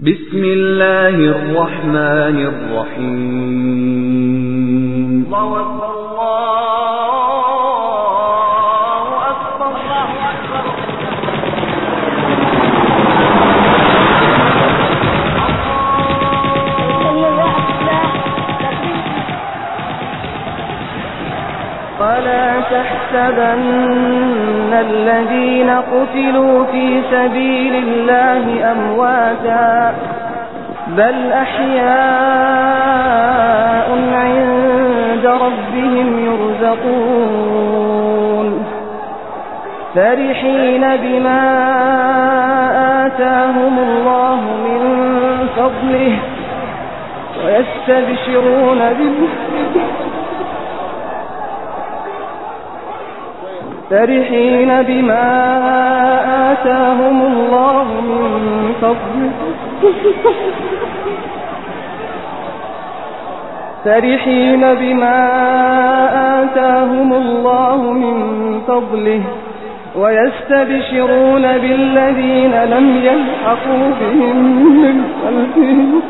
بسم الله الرحمن الرحيم. الله أكبر. تحسبن الذين قتلوا في سبيل الله أمواتا بل أحياء عند ربهم يرزقون. فرحين بما آتاهم الله من فضله ويستبشرون بالله. فرحين بما آتاهم الله من فضله فرحين بما آتاهم الله من فضله ويستبشرون بالذين لم يلحقوا بهم من خلفهم.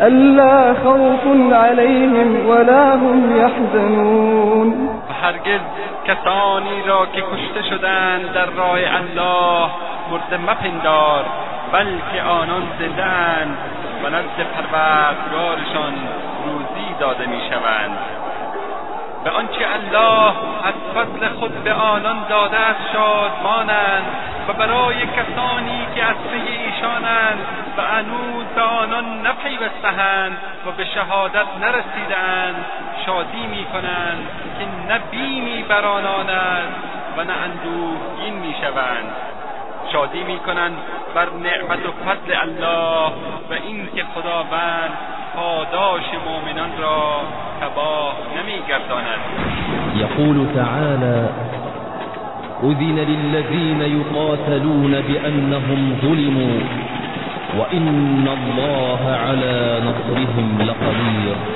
ألا خوف عليهم ولا هم يحزنون. هرگز کسانی را که کشته شدند در راه الله مرده مپندار بلکه آنان زندهاند و نزد پروردگارشان روزی داده می‌شوند. به آنچه الله از فضل خود به آنان داده است شادمانند و برای کسانی که از پی ایشانند و هنوز به آنان نپیوستهاند و به شهادت نرسیدهاند. شادی می‌کنند که نه بیمی بر آنان است و نه اندوهگین می‌شوند. شادی می‌کنند بر نعمت و فضل الله و اینکه خداوند پاداش مؤمنان را تباه نمیگرداند. يقول تعالى أذن للذين يقاتلون بأنهم ظلموا. وإن الله على نصرهم لقدير.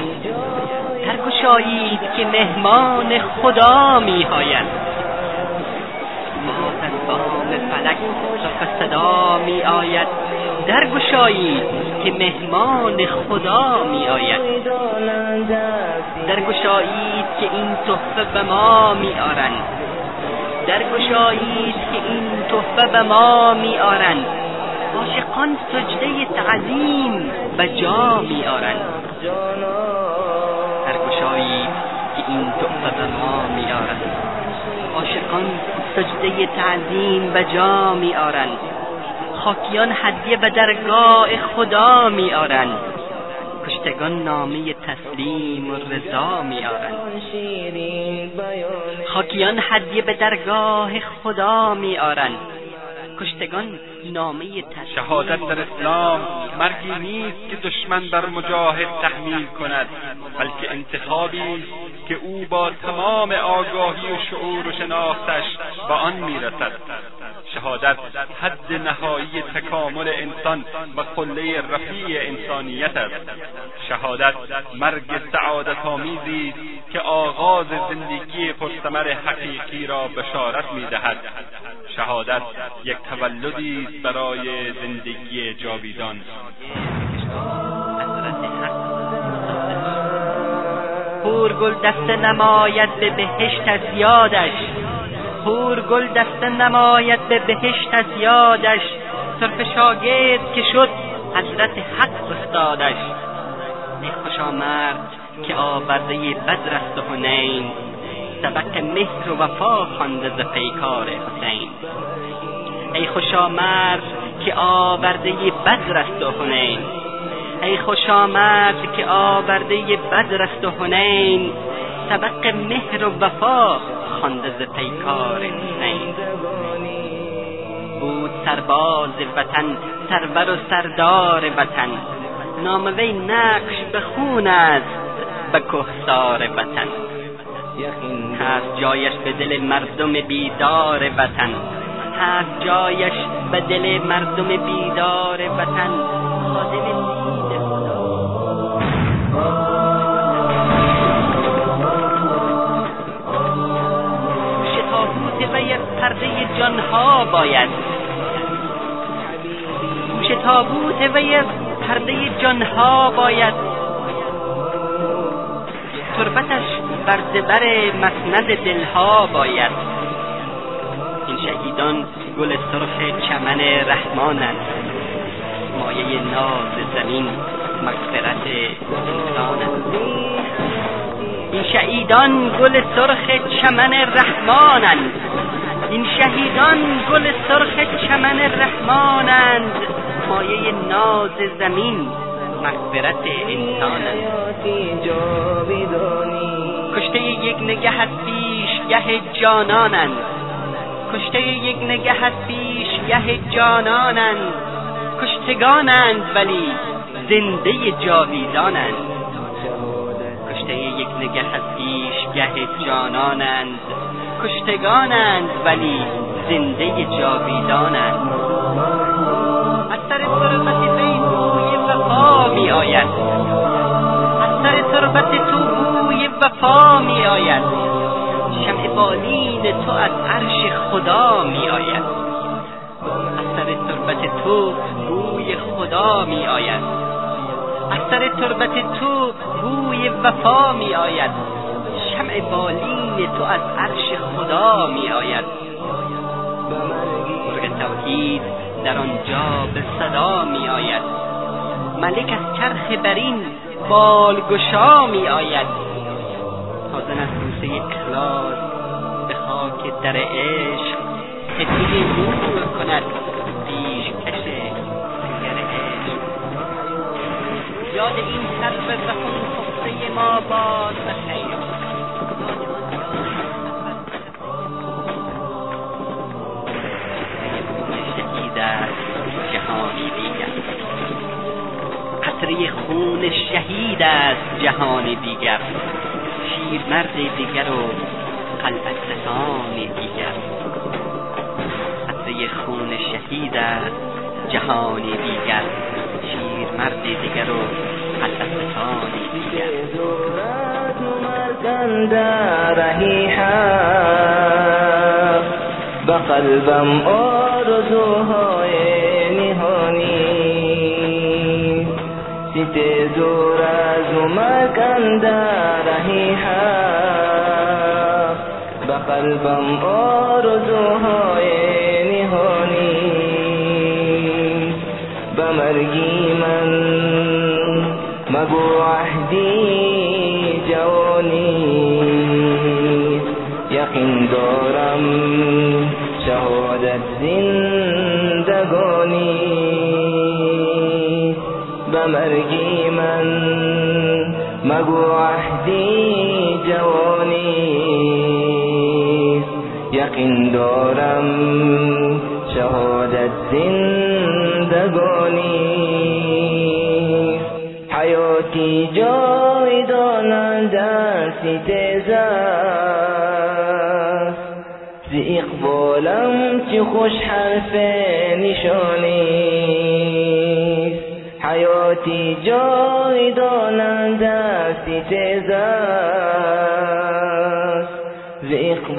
می آید ترگشایید که مهمان خدا می آید باز از بام فلک سرخ صدا می آید درگشایید که مهمان خدا می آید درگشایید که این تحفه به ما می آرند درگشایید که این تحفه به ما می آرند عاشقان سجده تعظیم به جا می آرند درگشایید که این تحفه به ما می آرند عاشقان سجده تعظیم به جا می آرند خاکیان هدیه به درگاه خدا می آرند کشتگان نامه تسلیم و رضا می آرند خاکیان هدیه به درگاه خدا می آرند کشتگان نامه تسلیم شهادت در اسلام مرگی نیست که دشمن بر مجاهد تحمیل کند بلکه انتخابی است که او با تمام آگاهی و شعور و شناختش به آن می‌رسد. شهادت حد نهایی تکامل انسان و قله رفیع انسانیت است. شهادت مرگ سعادت آمیزی است که آغاز زندگی پرثمر حقیقی را بشارت می‌دهد. شهادت یک تولدی است برای زندگی جاویدان. حور گل دست نماید به بهشت از یادش. حور گل دست نماید به بهشت از یادش. طرف شاگرد که شد حضرت حق استادش. ای خوشا مرد که آورده بدر است و حنین. سبق مهر و وفا خوانده ز پیکار حسین. ای خوشا مرد که آورده بدر است و حنین. ای خوش آمد که آورده بدر است و حنین. سبق مهر و وفا خوانده ز پیکار حسین. بود سرباز وطن سرور و سردار وطن. نام وی نقش به خون است به کهسار وطن. هست جایش به دل مردم بیدار وطن. هست جایش به دل مردم بیدار وطن خادم شتابوت پرده جانها باید. شتابوت وی پرده جانها باید. تربتش بر زبر مسند دلها باید. شهیدان گل سرخ چمن رحمانند مایه ناز زمین مغفرت انسانند این شهیدان گل سرخ چمن رحمانند این شهیدان گل سرخ چمن رحمانند مایه ناز زمین مغفرت انسانند کشته یک نگه از پیشگه جانانند کشته یک نگه از پیشگه جانانند. کشتگانند ولی زنده جاویدانند. کشته یک نگه از پیشگه جانانند. کشتگانند ولی زنده جاویدانند. از سر تربت وی بوی وفا می آید. از سر تربت تو بوی وفا می آید. شمع بالین تو خدا می آید از سر تربت تو بوی خدا می آید از سر تربت تو بوی وفا می آید شمع بالین تو از عرش خدا می آید مرغ توحید در آنجا به صدا می آید ملک از چرخ برین بالگشا می آید تازن از بوسه اخلاص در عشق ستیه نور کند پیشکش سنگر عشق. یاد این سرو زخون خفته ما جهانی دیگر. قطره خون شهید است جهان دیگر. شیرمرد دیگر و قلب ستان دیگر. قطره خون شهید است جهان دیگر. شیرمرد دیگر و قلب ستان دیگر. به قلبم آرزوهای نهانی. سیت دور از مکن رهی به قلبم آرزوهای نهانی. به مرگی من مگو عهدی جوانی. یقین دارم شهادت زندگانی. به مرگی من مگو عهدی یقین دارم شهادت زندگانی. حیاتی جای دانند ستیز است زی اقبالم چی خوش حرف نشانی. حیاتی جاودانند ستیز است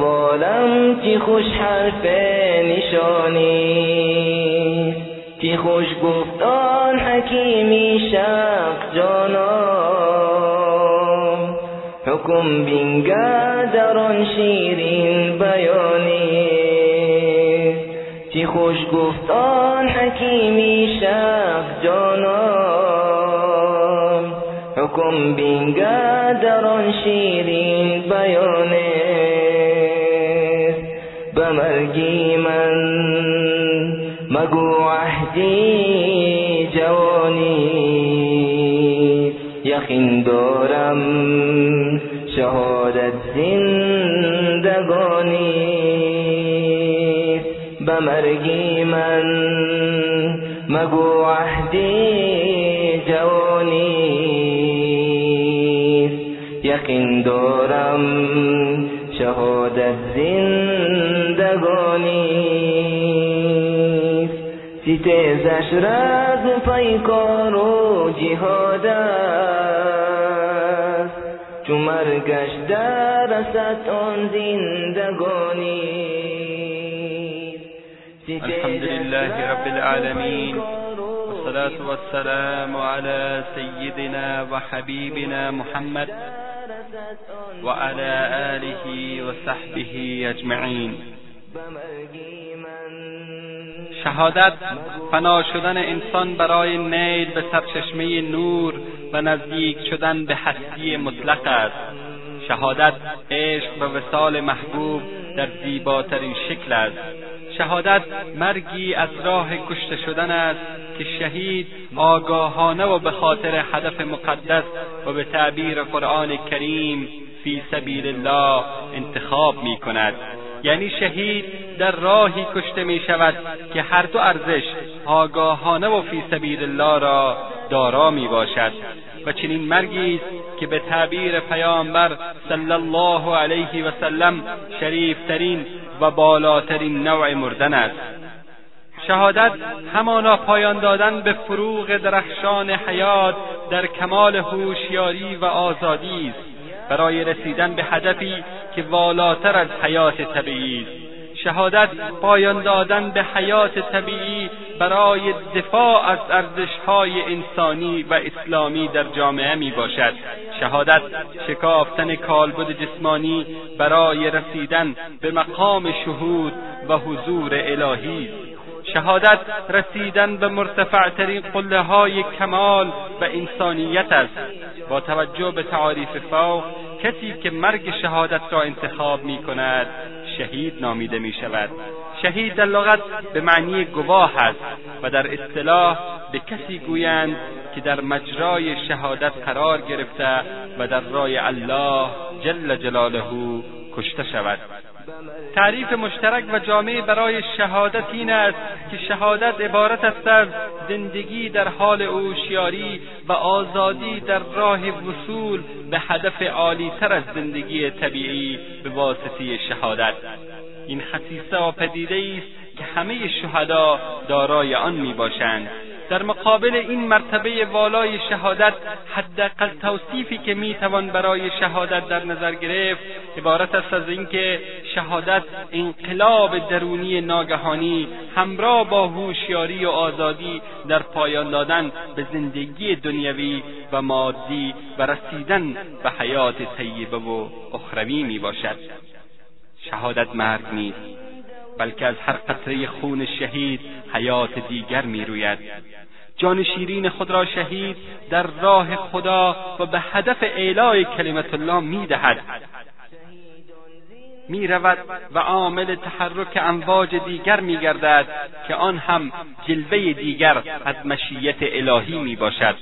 اقبالم چی خوش حرف نشانی؟ چی خوش گفتان حکیمی شق جانم حکم بینگه شیرین بیانی؟ چی خوش گفتان حکیمی شق جانم حکم بینگه شیرین بیانه به مرگی من مگو عهدی جوانی یقین دارم شهادت زندگانی. به مرگی من مگو عهدی جوانی یقین دارم شهادت زندگانی. ستیزش رز پیکار و جهاد است. چو مرگش درست آن زندگانی. الحمد لله رب العالمين والصلاة والسلام على سيدنا وحبيبنا محمد وعلى آله وصحبه أجمعين شهادت فنا شدن انسان برای نیل به سرچشمه نور و نزدیک شدن به هستی مطلق است. شهادت عشق و وصال محبوب در زیباترین شکل است. شهادت مرگی از راه کشته شدن است که شهید آگاهانه و به خاطر هدف مقدس و به تعبیر قرآن کریم فی سبیل الله انتخاب می کند یعنی شهید در راهی کشته می شود که هر دو ارزش آگاهانه و فی سبیل الله را دارا می باشد. و چنین مرگی است که به تعبیر پیامبر صلی الله علیه و سلم شریفترین و بالاترین نوع مردن است. شهادت همانا پایان دادن به فروغ درخشان حیات در کمال هوشیاری و آزادی است. برای رسیدن به هدفی که والاتر از حیات طبیعی است. شهادت پایان دادن به حیات طبیعی برای دفاع از ارزشهای انسانی و اسلامی در جامعه می باشد. شهادت شکافتن کالبد جسمانی برای رسیدن به مقام شهود و حضور الهی شهادت رسیدن به مرتفعترین قله های کمال و انسانیت است. با توجه به تعاریف فوق کسی که مرگ شهادت را انتخاب می کند شهید نامیده می شود شهید در لغت به معنی گواه است و در اصطلاح به کسی گویند که در مجرای شهادت قرار گرفته و در رای الله جل جلاله کشته شود. تعریف مشترک و جامع برای شهادت این است که شهادت عبارت است از زندگی در حال هوشیاری و آزادی در راه وصول به هدف عالیتر از زندگی طبیعی به واسطه شهادت. این خصیصه و پدیده است که همه شهدا دارای آن می باشند در مقابل این مرتبه والای شهادت حداقل توصیفی که می‌توان برای شهادت در نظر گرفت عبارت است از اینکه شهادت انقلاب درونی ناگهانی همراه با هوشیاری و آزادی در پایان دادن به زندگی دنیوی و مادی و رسیدن به حیات طیبه و اخروی می باشد شهادت مرگ نیست بلکه از هر قطره خون شهید حیات دیگر می‌روید. جان شیرین خود را شهید در راه خدا و به هدف اعلای کلمت الله می‌دهد. می رود و عامل تحرک امواج دیگر می گردد که آن هم جلوه دیگر از مشیت الهی می باشد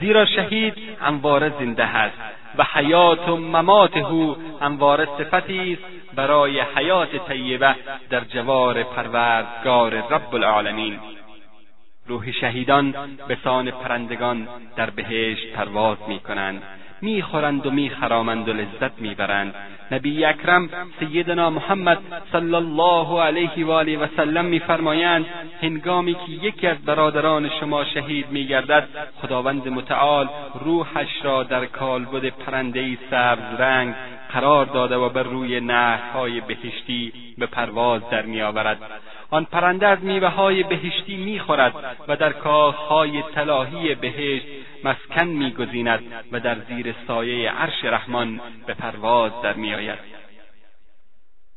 زیرا شهید همواره زنده است و حیات و ممات او همواره صفتی است برای حیات طیبه در جوار پروردگار رب العالمین. روح شهیدان به سان پرندگان در بهشت پرواز می کنند می‌خورند و میخرامند و لذت می‌برند. نبی اکرم سیدنا محمد صلی الله علیه و آله و سلم میفرمایند هنگامی که یکی از برادران شما شهید میگردد خداوند متعال روحش را در کالبد پرندهای سبز رنگ قرار داده و بر روی نهرهای بهشتی به پرواز در میآورد. آن پرنده از میوههای بهشتی می‌خورد و در کاخهای طلاهی بهشت مسکن میگزیند و در زیر سایه عرش رحمان به پرواز در میآید.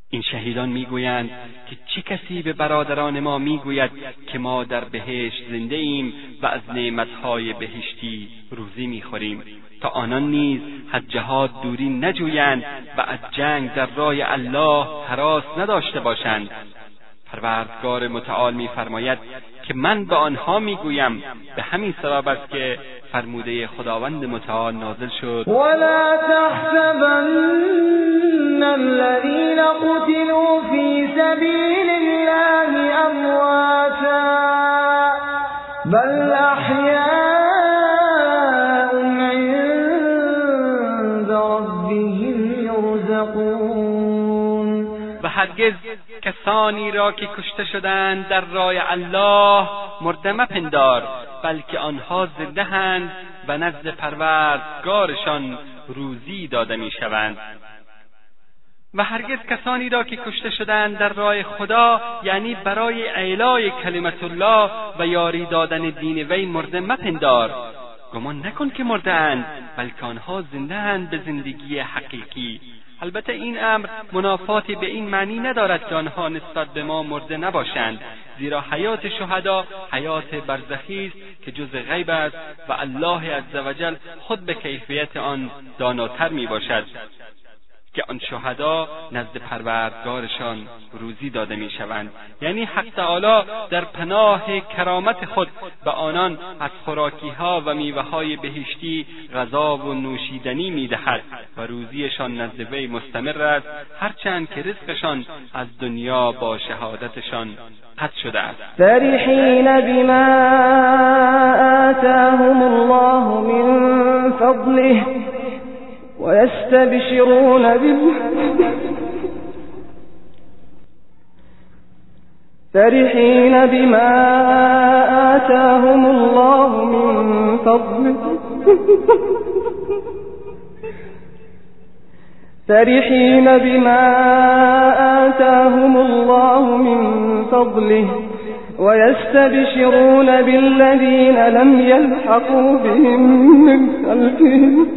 این شهیدان می‌گویند که چه کسی به برادران ما می‌گوید که ما در بهشت زنده ایم و از نعمتهای بهشتی روزی می‌خوریم. تا آنان نیز از جهاد دوری نجویند و از جنگ در راه الله حراس نداشته باشند. پروردگار متعال میفرماید که من به آنها می‌گویم. به همین سبب است که فرموده خداوند متعال نازل شد. ولا تحسبن الذين قتلوا في سبيل الله امواتا بل احياء عند ربهم يرزقون. و هرگز کسانی را که کشته شدند در راه الله مرده مپندار بلکه آنها زندهاند و نزد پروردگارشان روزی داده می‌شوند. و هرگز کسانی را که کشته شدند در راه خدا یعنی برای اعلای کلمت الله و یاری دادن دین وی مرده مپندار. گمان نکن که مرده اند بلکه آنها زنده اند به زندگی حقیقی. البته این امر منافاتی به این معنی ندارد که آنها نسبت به ما مرده نباشند زیرا حیات شهدا حیات برزخی است که جز غیب است و الله عزوجل خود به کیفیت آن داناتر می باشد که آن شهدا نزد پروردگارشان روزی داده می‌شوند. یعنی حق تعالی در پناه کرامت خود به آنان از خوراکیها و میوههای بهشتی غذا و نوشیدنی می‌دهد و روزیشان نزد وی مستمر است هرچند که رزقشان از دنیا با شهادتشان قطع شده است. فرحین بما آتاهم الله من فضله. ويستبشرون بال فرحين بما آتاهم الله من فضله فرحين بما آتاهم الله من فضله. ويستبشرون بالذين لم يلحقوا بهم من خلفهم.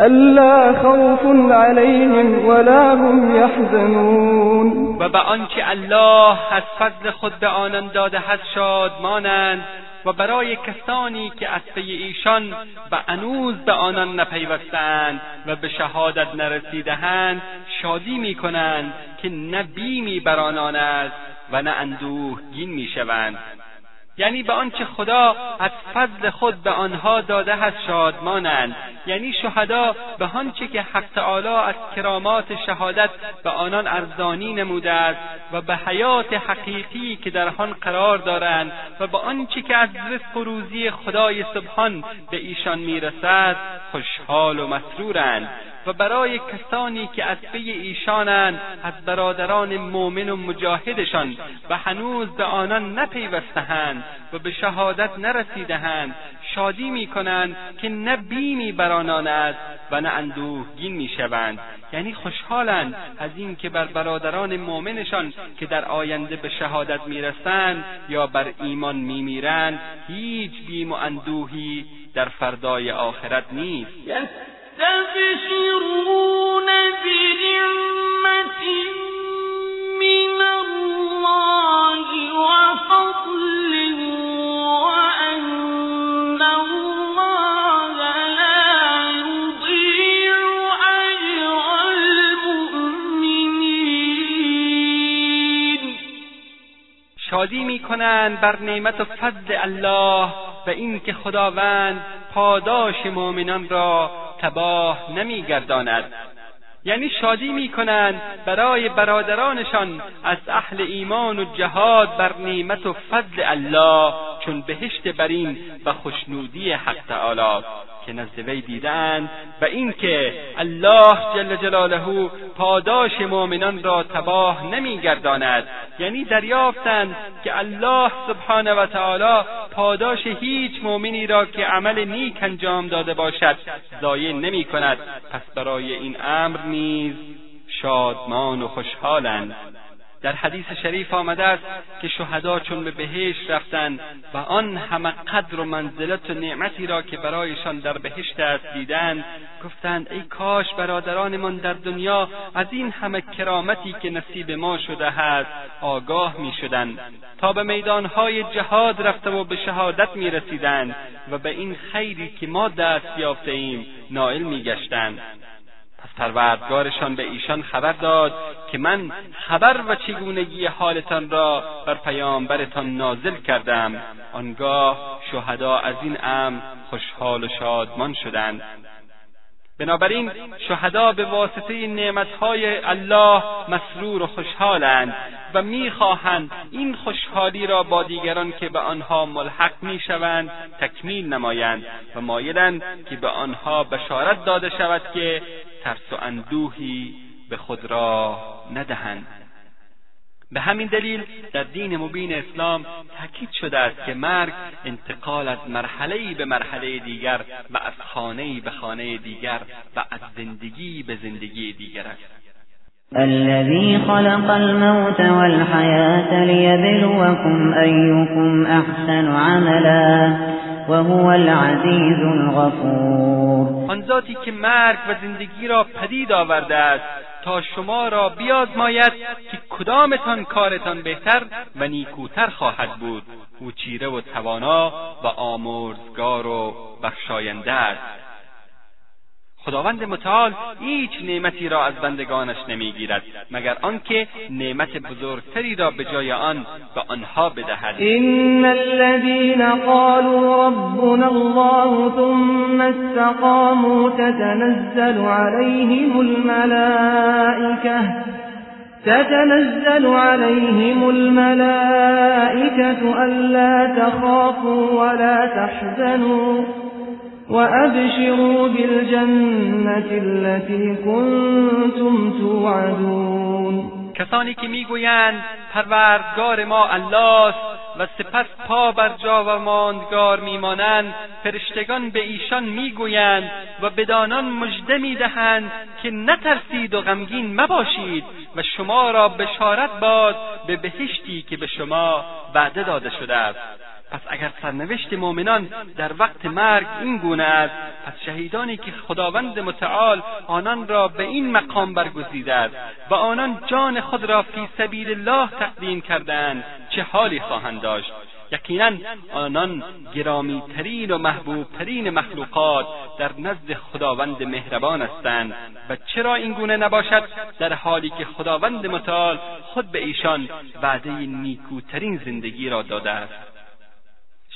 ألا خوف عليهم ولا هم يحزنون. و به آنچه الله از فضل خود به آنان داده هست شادمانند و برای کسانی که از پی ایشان و انوز به آنان نپیوستند و به شهادت نرسیدهاند شادی می‌کنند که نه بیمی بر آنان است و نه اندوهگین می‌شوند. یعنی به آنچه خدا از فضل خود به آنها داده هست شادمانند. یعنی شهدا به آنچه که حق تعالی از کرامات شهادت به آنان ارزانی نموده است و به حیات حقیقی که در آن قرار دارند و به آنچه که از رزق و روزی خدای سبحان به ایشان می‌رسد خوشحال و مسرورند. و برای کسانی که از پی ایشانند از برادران مؤمن و مجاهدشان و هنوز به آنان نپیوستهاند و به شهادت نرسیدهاند شادی می‌کنند که نه بیمی بر آنان است و نه اندوهگین می‌شوند. یعنی خوشحالند از اینکه بر برادران مؤمنشان که در آینده به شهادت می‌رسند یا بر ایمان میمیرند هیچ بیم و اندوهی در فردای آخرت نیست. شادی می‌کنند بر نعمت و فضل الله و اینکه خداوند پاداش مؤمنان را تباه نمیگرداند. یعنی شادی می‌کنند برای برادرانشان از اهل ایمان و جهاد بر نعمت و فضل الله چون بهشت برین و خوشنودی حق تعالی. که نزد وی دیدند و اینکه الله جل جلاله پاداش مؤمنان را تباه نمیگرداند. یعنی دریافتند که الله سبحانه و تعالی پاداش هیچ مؤمنی را که عمل نیک انجام داده باشد ضایع نمی کند پس برای این امر نیز شادمان و خوشحالند. در حدیث شریف آمده است که شهدا چون به بهشت رفتند و آن همه قدر و منزلت و نعمتی را که برایشان در بهشت است دیدند گفتند ای کاش برادرانمان در دنیا از این همه کرامتی که نصیب ما شده است آگاه می‌شدند. تا به میدانهای جهاد رفته و به شهادت می‌رسیدند و به این خیری که ما دست یافته ایم نائل میگشتند. پس پروردگارشان به ایشان خبر داد که من خبر و چگونگی حالتان را بر پیامبرتان نازل کردم. آنگاه شهدا از این امر خوشحال و شادمان شدند. بنابراین شهدا به واسطه نعمتهای الله مسرور و خوشحالند و می‌خواهند این خوشحالی را با دیگران که به آنها ملحق می‌شوند تکمیل نمایند و مایلند که به آنها بشارت داده شود که ترس و اندوهی به خود را ندهند. به همین دلیل در دین مبین اسلام تاکید شده است که مرگ انتقال از مرحله به مرحله دیگر و از خانه به خانه دیگر و از زندگی به زندگی دیگر است. الذي خلق الموت والحياة ليبلوكم أيكم أحسن عملا وهو العزیز الغفور. آن ذاتی که مرگ و زندگی را پدید آورده است تا شما را بیازماید که کدامتان کارتان بهتر و نیکوتر خواهد بود. او چیره و توانا و آمرزگار و بخشاینده است. خداوند متعال هیچ نعمتی را از بندگانش نمی‌گیرد مگر آنکه نعمت بزرگتری را به جای آن به آنها بدهد. ان الذين قالوا ربنا الله ثم استقاموا تتنزل عليهم الملائكه تتنزل عليهم الملائكة ألا تخافوا ولا تحزنوا. وأبشروا بالجنة التي كنتم توعدون کسانی که می‌گویند پروردگار ما الله است و سپس پا بر جا و ماندگار میمانند. فرشتگان به ایشان می‌گویند و بدانان مژده می‌دهند که نترسید و غمگین مباشید و شما را بشارت باد به بهشتی که به شما وعده داده شده است. پس اگر سرنوشت مؤمنان در وقت مرگ این گونه است پس شهیدانی که خداوند متعال آنان را به این مقام برگزیده است و آنان جان خود را فی سبیل الله تقدیم کردند چه حالی خواهند داشت؟ یقینا آنان گرامیترین و محبوبترین مخلوقات در نزد خداوند مهربان هستند و چرا این گونه نباشد؟ در حالی که خداوند متعال خود به ایشان وعده نیکوترین زندگی را داده است.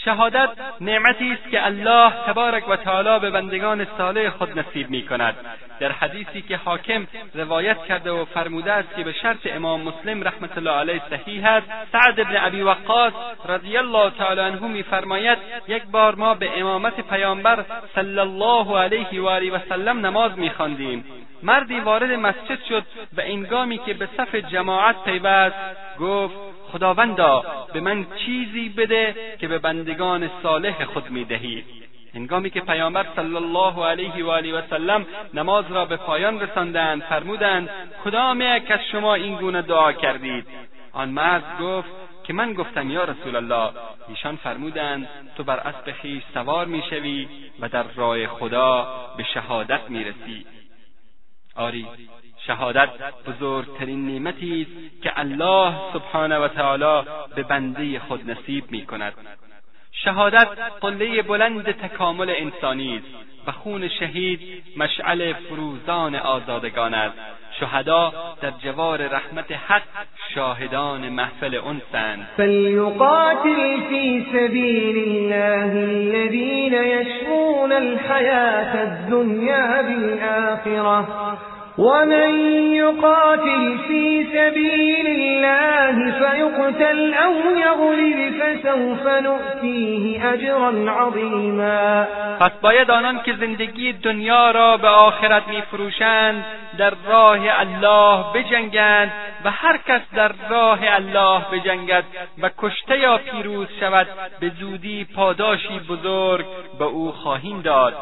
شهادت نعمتی است که الله تبارک و تعالی به بندگان صالح خود نصیب می کند در حدیثی که حاکم روایت کرده و فرموده است که به شرط امام مسلم رحمت الله علیه صحیح است سعد بن ابی وقاص رضی الله تعالی عنه میفرماید یک بار ما به امامت پیامبر صلی الله علیه و آله و سلم نماز میخواندیم. مردی وارد مسجد شد و انگامی که به صف جماعت پیوست گفت خداوندا به من چیزی بده که به بندگان صالح خود می‌دهی. هنگامی که پیامبر صلی الله علیه و آله و سلم نماز را به پایان رساندند فرمودند کدام یک از شما این گونه دعا کردید؟ آن مرد گفت که من گفتم یا رسول الله ایشان فرمودند تو بر اسب خویش سوار می‌شوی و در راه خدا به شهادت می‌رسی. آری شهادت بزرگترین نعمتی است که الله سبحانه و تعالی به بنده خود نصیب می کند شهادت قله بلند تکامل انسانی است و خون شهید مشعل فروزان آزادگان است. شهدا در جوار رحمت حق شاهدان محفل انسند فلیقاتل فی سبیل الله الذین یشرون الحیاة الدنیا بالآخرة ومن يقاتل في سبيل الله فيقتل أو يغلب فسوف نؤتيه أجرا عظيما. پس باید آنان که زندگی دنیا را به آخرت میفروشند در راه الله بجنگند و هر کس در راه الله بجنگد و کشته یا پیروز شود به زودی پاداشی بزرگ به او خواهیم داد.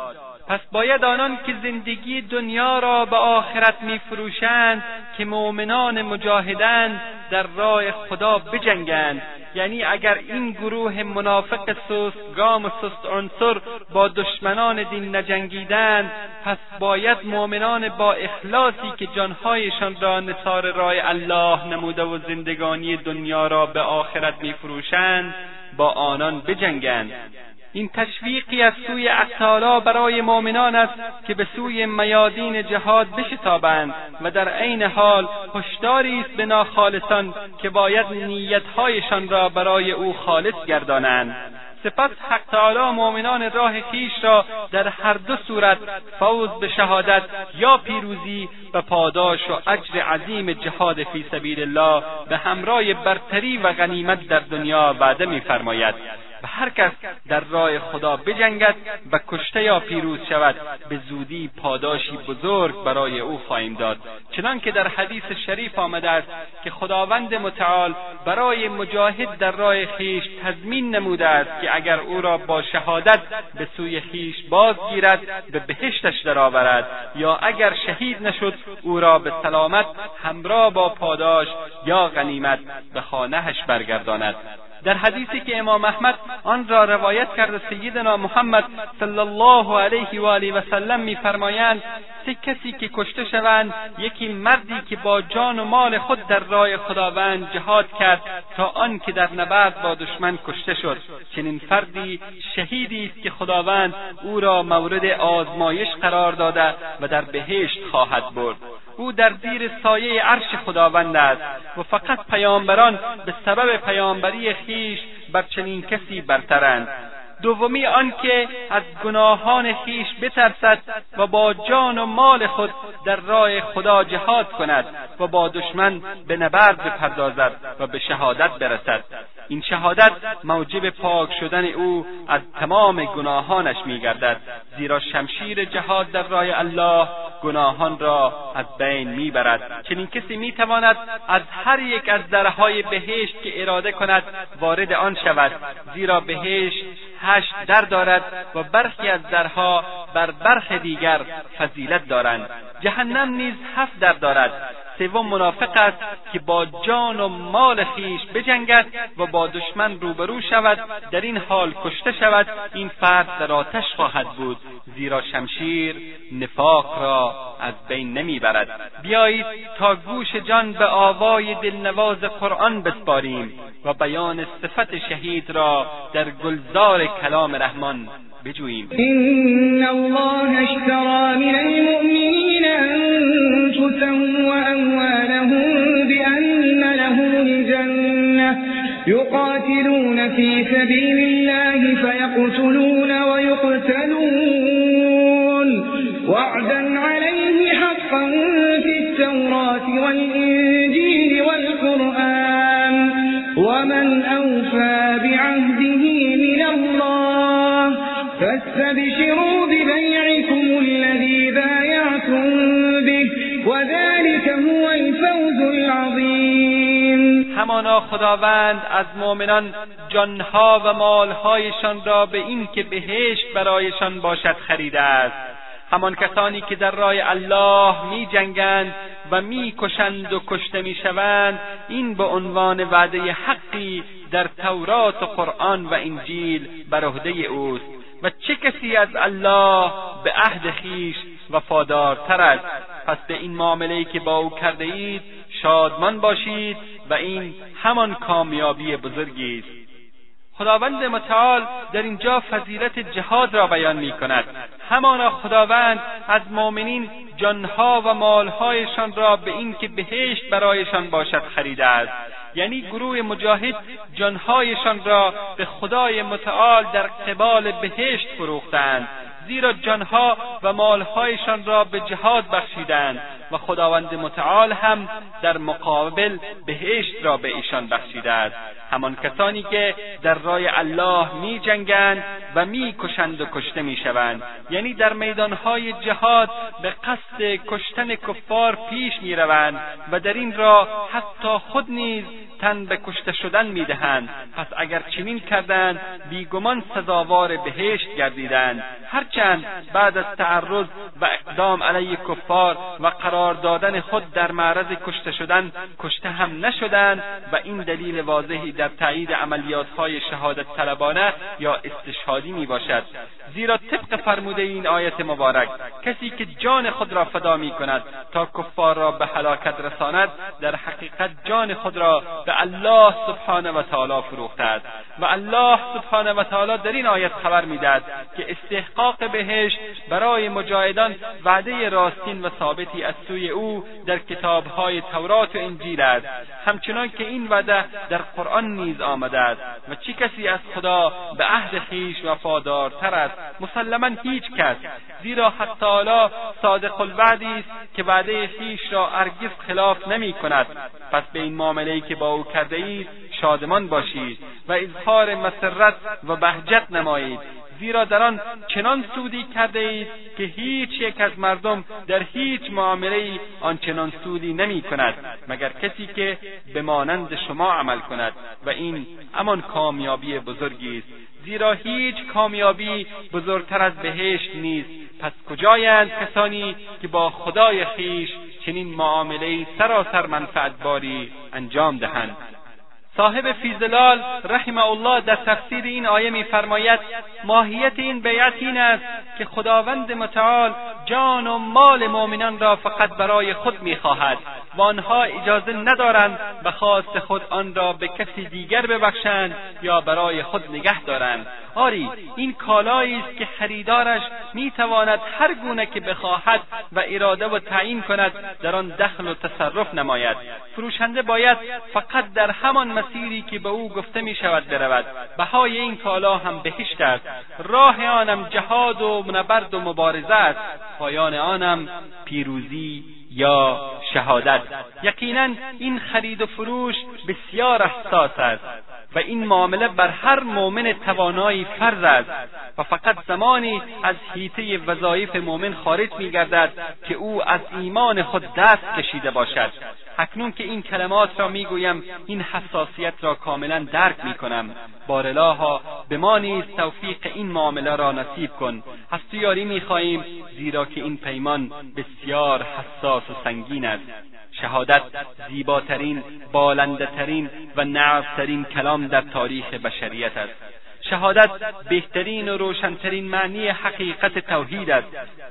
پس باید آنان که زندگی دنیا را به آخرت میفروشند که مؤمنان مجاهدند در راه خدا بجنگند. یعنی اگر این گروه منافق سست گام و سست عنصر با دشمنان دین نجنگیدند پس باید مؤمنان با اخلاصی که جانهایشان را نثار راه الله نموده و زندگانی دنیا را به آخرت میفروشند با آنان بجنگند. این تشویقی از سوی اطالا برای مؤمنان است که به سوی میادین جهاد بشتابند و در عین حال هشداری است به ناخالصان که باید نیتهایشان را برای او خالص گردانند. سپس حق تعالی مؤمنان راه خویش را در هر دو صورت فوز به شهادت یا پیروزی و پاداش و اجر عظیم جهاد فی سبیل الله به همراه برتری و غنیمت در دنیا وعده میفرماید. هر کس در راه خدا بجنگد و کشته یا پیروز شود به زودی پاداشی بزرگ برای او خواهیم داد. چنان که در حدیث شریف آمده است که خداوند متعال برای مجاهد در راه خویش تضمین نموده است که اگر او را با شهادت به سوی خویش بازگیرد به بهشتش درآورد. یا اگر شهید نشد او را به سلامت همراه با پاداش یا غنیمت به خانهش برگرداند. در حدیثی که امام احمد آن را روایت کرده سیدنا محمد صلی الله علیه و آله و سلم میفرمایند سه کسی که کشته شوند یکی مردی که با جان و مال خود در راه خداوند جهاد کرد تا آن که در نبرد با دشمن کشته شد. چنین فردی شهیدی است که خداوند او را مورد آزمایش قرار داده و در بهشت خواهد برد. او در زیر سایه عرش خداوند است و فقط پیامبران به سبب پیامبری خویش بر چنین کسی برترند. دومی آنکه از گناهان خویش بترسد و با جان و مال خود در راه خدا جهاد کند و با دشمن به نبرد بپردازد و به شهادت برسد. این شهادت موجب پاک شدن او از تمام گناهانش میگردد زیرا شمشیر جهاد در راه الله گناهان را از بین می‌برد. چنین کسی می‌تواند از هر یک از درهای بهشت که اراده کند وارد آن شود زیرا بهشت هشت در دارد و برخی از درها بر برخ دیگر فضیلت دارند. جهنم نیز هفت در دارد. سوم منافق است که با جان و مال خویش بجنگد و با دشمن روبرو شود در این حال کشته شود. این فرد در آتش خواهد بود زیرا شمشیر نفاق را از بین نمی‌برد. بیایید تا گوش جان به آوای دلنواز قرآن بسپاریم و بیان صفت شهید را در گلزار کلام رحمان بجوییم. إن الله اشترى من المؤمنين أنفسهم وأموالهم بأن لهم الجنة. يقاتلون في سبيل الله فيقتلون ويقتلون. وعدا عليه حقا في التوراة والإنجيل والقرآن. ومن أوفى بعهده من الله فاستبشروا ببيعكم الفوز العظيم. همانا خداوند از مؤمنان جانها و مالهایشان را به این که بهشت برایشان باشد خریده است. همان کسانی که در راه الله می جنگند و می کشند و کشته می شوند این به عنوان وعده حقی در تورات و قرآن و انجیل بر عهده اوست. و چه کسی از الله به عهد خویش وفادارتر است. پس به این معاملهای که با او کرده اید شادمان باشید و این همان کامیابی بزرگی است. خداوند متعال در اینجا فضیلت جهاد را بیان می کند همانا خداوند از مؤمنین جانها و مالهایشان را به اینکه بهشت برایشان باشد خریده است. یعنی گروه مجاهد جانهایشان را به خدای متعال در قبال بهشت فروختند. زیرا جانها و مالهایشان را به جهاد بخشیدند. و خداوند متعال هم در مقابل بهشت را به ایشان بخشیده است همان کسانی که در راه الله می جنگند و می کشند و کشته می شوند یعنی در میدانهای جهاد به قصد کشتن کفار پیش می روند و در این راه حتی خود نیز تن به کشته شدن می‌دهند. پس اگر چنین کردند بیگمان سزاوار بهشت گردیدند. هرچند بعد از تعرض و اقدام علیه کفار و قرار دادن خود در معرض کشته شدن کشته هم نشدند و این دلیل واضحی در تایید عملیاتهای شهادت طلبانه یا استشهادی می باشد زیرا طبق فرموده این آیت مبارک کسی که جان خود را فدا می کند تا کفار را به هلاکت رساند در حقیقت جان خود را به الله سبحانه و تعالی فروخته است و الله سبحانه و تعالی در این آیت خبر می‌دهد که استحقاق بهشت برای مجاهدان وعده راستین و ثابتی از سوی او در کتابهای تورات و انجیل است. همچنان که این وعده در قرآن نیز آمده است. و چه کسی از خدا به عهد خویش وفادارتر است؟ مسلما هیچ کس. زیرا حتی حالا صادق الوعدی است که وعده خویش را هرگز خلاف نمی کند. پس به این معامله که با او کرده اید شادمان باشید و اظهار مسرت و بهجت نمایید. زیرا در آن چنان سودی کرده اید که هیچ یک از مردم در هیچ معامله ای آنچنان سودی نمی کند مگر کسی که به مانند شما عمل کند. و این همان کامیابی بزرگی است. زیرا هیچ کامیابی بزرگتر از بهشت نیست. پس کجایند کسانی که با خدای خیش چنین معامله سراسر منفعتباری انجام دهند؟ صاحب فیزلال رحمه الله در تفسیر این آیه میفرماید ماهیت این بیعت این است که خداوند متعال جان و مال مؤمنان را فقط برای خود می‌خواهد و آنها اجازه ندارند به خواست خود آن را به کسی دیگر ببخشند یا برای خود نگه دارند. آری این کالایی است که خریدارش می‌تواند هر گونه که بخواهد و اراده و تعیین کند در آن دخل و تصرف نماید. فروشنده باید فقط در همان مسیری که به او گفته می شود برود. بهای این کالا هم بهشت است. راه آنم جهاد و نبرد و مبارزه است. پایان آنم پیروزی یا شهادت. یقینا این خرید و فروش بسیار حساس است و این معامله بر هر مؤمن توانایی فرض است. و فقط زمانی از حیطه وظایف مؤمن خارج میگردد که او از ایمان خود دست کشیده باشد. اکنون که این کلمات را می‌گویم این حساسیت را کاملا درک می‌کنم. بارلاها به ما نیز توفیق این معامله را نصیب کن. از تو یاری می‌خواهیم زیرا که این پیمان بسیار حساس و سنگین است. شهادت زیباترین بالندهترین و نعفترین کلام در تاریخ بشریت است. شهادت بهترین و روشنترین معنی حقیقت توحید است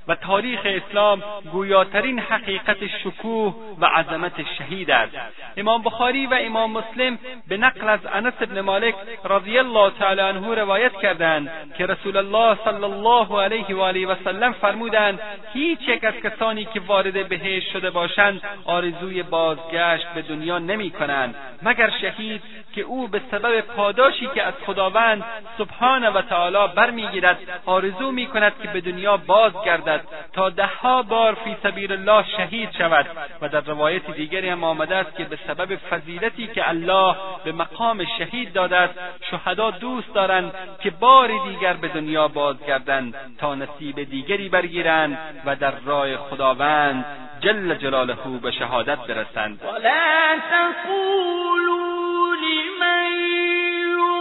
و تاریخ اسلام گویاترین حقیقت شکوه و عظمت شهید است. امام بخاری و امام مسلم به نقل از انس بن مالک رضی الله تعالی عنه روایت کردند که رسول الله صلی الله علیه و آله و سلم فرمودند هیچ یک از کسانی که وارد بهشت شده باشند آرزوی بازگشت به دنیا نمی کنند مگر شهید که او به سبب پاداشی که از خداوند سبحانه و تعالی برمیگیرد آرزو می کند که به دنیا بازگردد تا دهها بار فی سبیل الله شهید شود. و در روایت دیگری هم آمده است که به سبب فضیلتی که الله به مقام شهید داده است شهدا دوست دارند که بار دیگر به دنیا بازگردند تا نصیب دیگری برگیرند و در راه خداوند جل جلاله به شهادت برسند.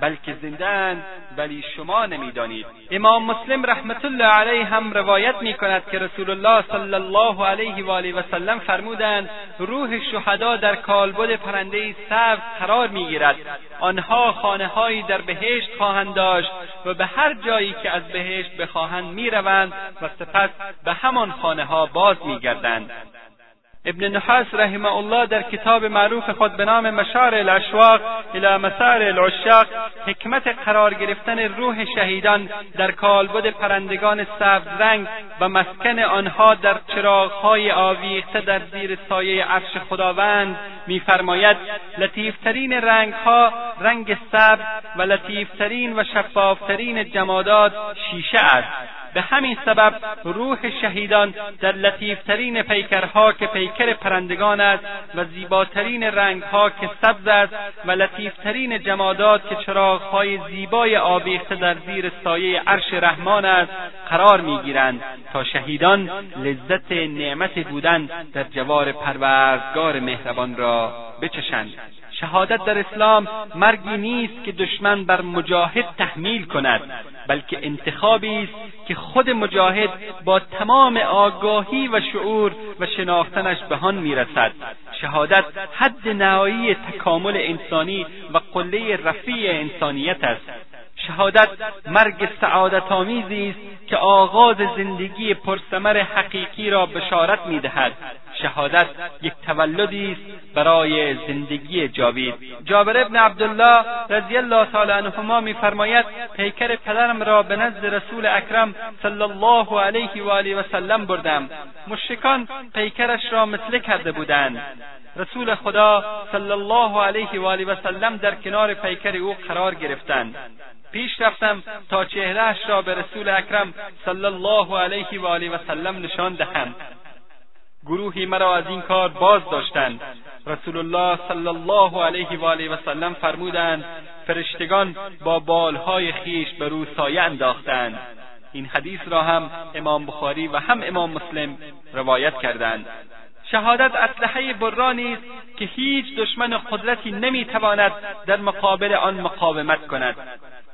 بلکه زندهاند ولی شما نمی‌دانید. امام مسلم رحمت الله علیه هم روایت می کند که رسول الله صلی الله علیه و آله و سلم فرمودند روح شهدا در کالبد پرنده سبز قرار می‌گیرد. آنها خانههایی در بهشت خواهند داشت و به هر جایی که از بهشت بخواهند می‌روند و سپس به همان خانه ها باز میگردند. ابن نحاس رحمه الله در کتاب معروف خود به نام مشار الاشواق الى مسار العشاق حکمت قرار گرفتن روح شهیدان در کالبد پرندگان سبز رنگ و مسکن آنها در چراغهای آویخته در زیر سایه عرش خداوند میفرماید لطیفترین رنگها رنگ سبز و لطیفترین و شفافترین جمادات شیشه است. به همین سبب روح شهیدان در لطیفترین پیکرها که پیکر پرندگان است و زیباترین رنگها که سبز است و لطیفترین جمادات که چراغهای زیبای آویخته در زیر سایه عرش رحمان است قرار می‌گیرند تا شهیدان لذت نعمت بودن در جوار پروردگار مهربان را بچشند. شهادت در اسلام مرگی نیست که دشمن بر مجاهد تحمیل کند بلکه انتخابی است که خود مجاهد با تمام آگاهی و شعور و شناختنش به آن می‌رسد. شهادت حد نهایی تکامل انسانی و قله رفیع انسانیت است. شهادت مرگ سعادت آمیزی است که آغاز زندگی پرثمر حقیقی را بشارت می‌دهد. شهادت یک تولدی است برای زندگی جاوید. جابر ابن عبدالله رضی الله تعالی عنهما میفرماید پیکر پدرم را به نزد رسول اکرم صلی الله علیه و آله و سلم بردم. مشرکان پیکرش را مثله کرده بودند. رسول خدا صلی الله علیه و آله و سلم در کنار پیکر او قرار گرفتند. پیش رفتم تا چهرهاش را به رسول اکرم صلی الله علیه و آله و سلم نشان دهم. گروهی مرا از این کار باز داشتند. رسول الله صلی الله علیه و آله و سلم فرمودند فرشتگان با بالهای خیش به رو سایه انداختند. این حدیث را هم امام بخاری و هم امام مسلم روایت کردند. شهادت اسلحه برانی است که هیچ دشمن قدرتی نمی‌تواند در مقابل آن مقاومت کند.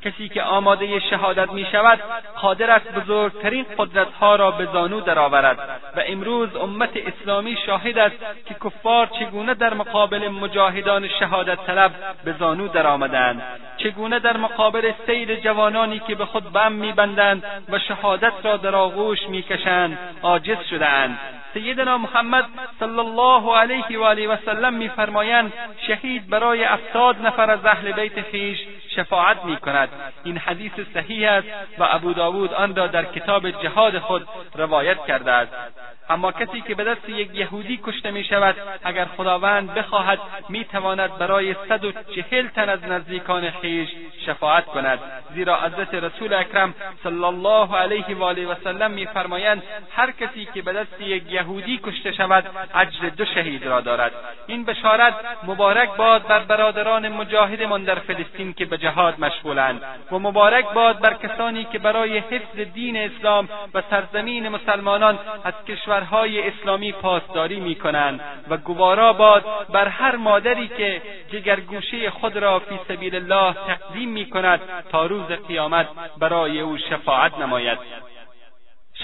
کسی که آماده شهادت می شود قادر است بزرگترین قدرتها را به زانو درآورد و امروز امت اسلامی شاهد است که کفار چگونه در مقابل مجاهدان شهادت طلب به زانو درآمدند چگونه در مقابل سیل جوانانی که به خود بم میبندند و شهادت را در آغوش می‌کشند عاجز شدهاند. سیدنا محمد صلی الله علیه و آله و سلم میفرمایند شهید برای هفتاد نفر از اهل بیت خویش شفاعت می‌کند. این حدیث صحیح است و ابو داود آن را در کتاب جهاد خود روایت کرده است. اما کسی که به دست یک یهودی کشته می شود اگر خداوند بخواهد می تواند برای صد و چهل تن از نزدیکان خویش شفاعت کند. زیرا حضرت رسول اکرم صلی الله علیه و آله و سلم میفرمایند هر کسی که به دست یک یهودی کشته شود اجر دو شهید را دارد. این بشارت مبارک باد بر برادران مجاهدمان در فلسطین که به جهاد مشغولند و مبارک باد بر کسانی که برای حفظ دین اسلام و سرزمین مسلمانان از کشورهای اسلامی پاسداری می‌کنند و گوارا باد بر هر مادری که جگرگوشه خود را فی سبیل الله تقدیم می‌کند تا روز قیامت برای او شفاعت نماید.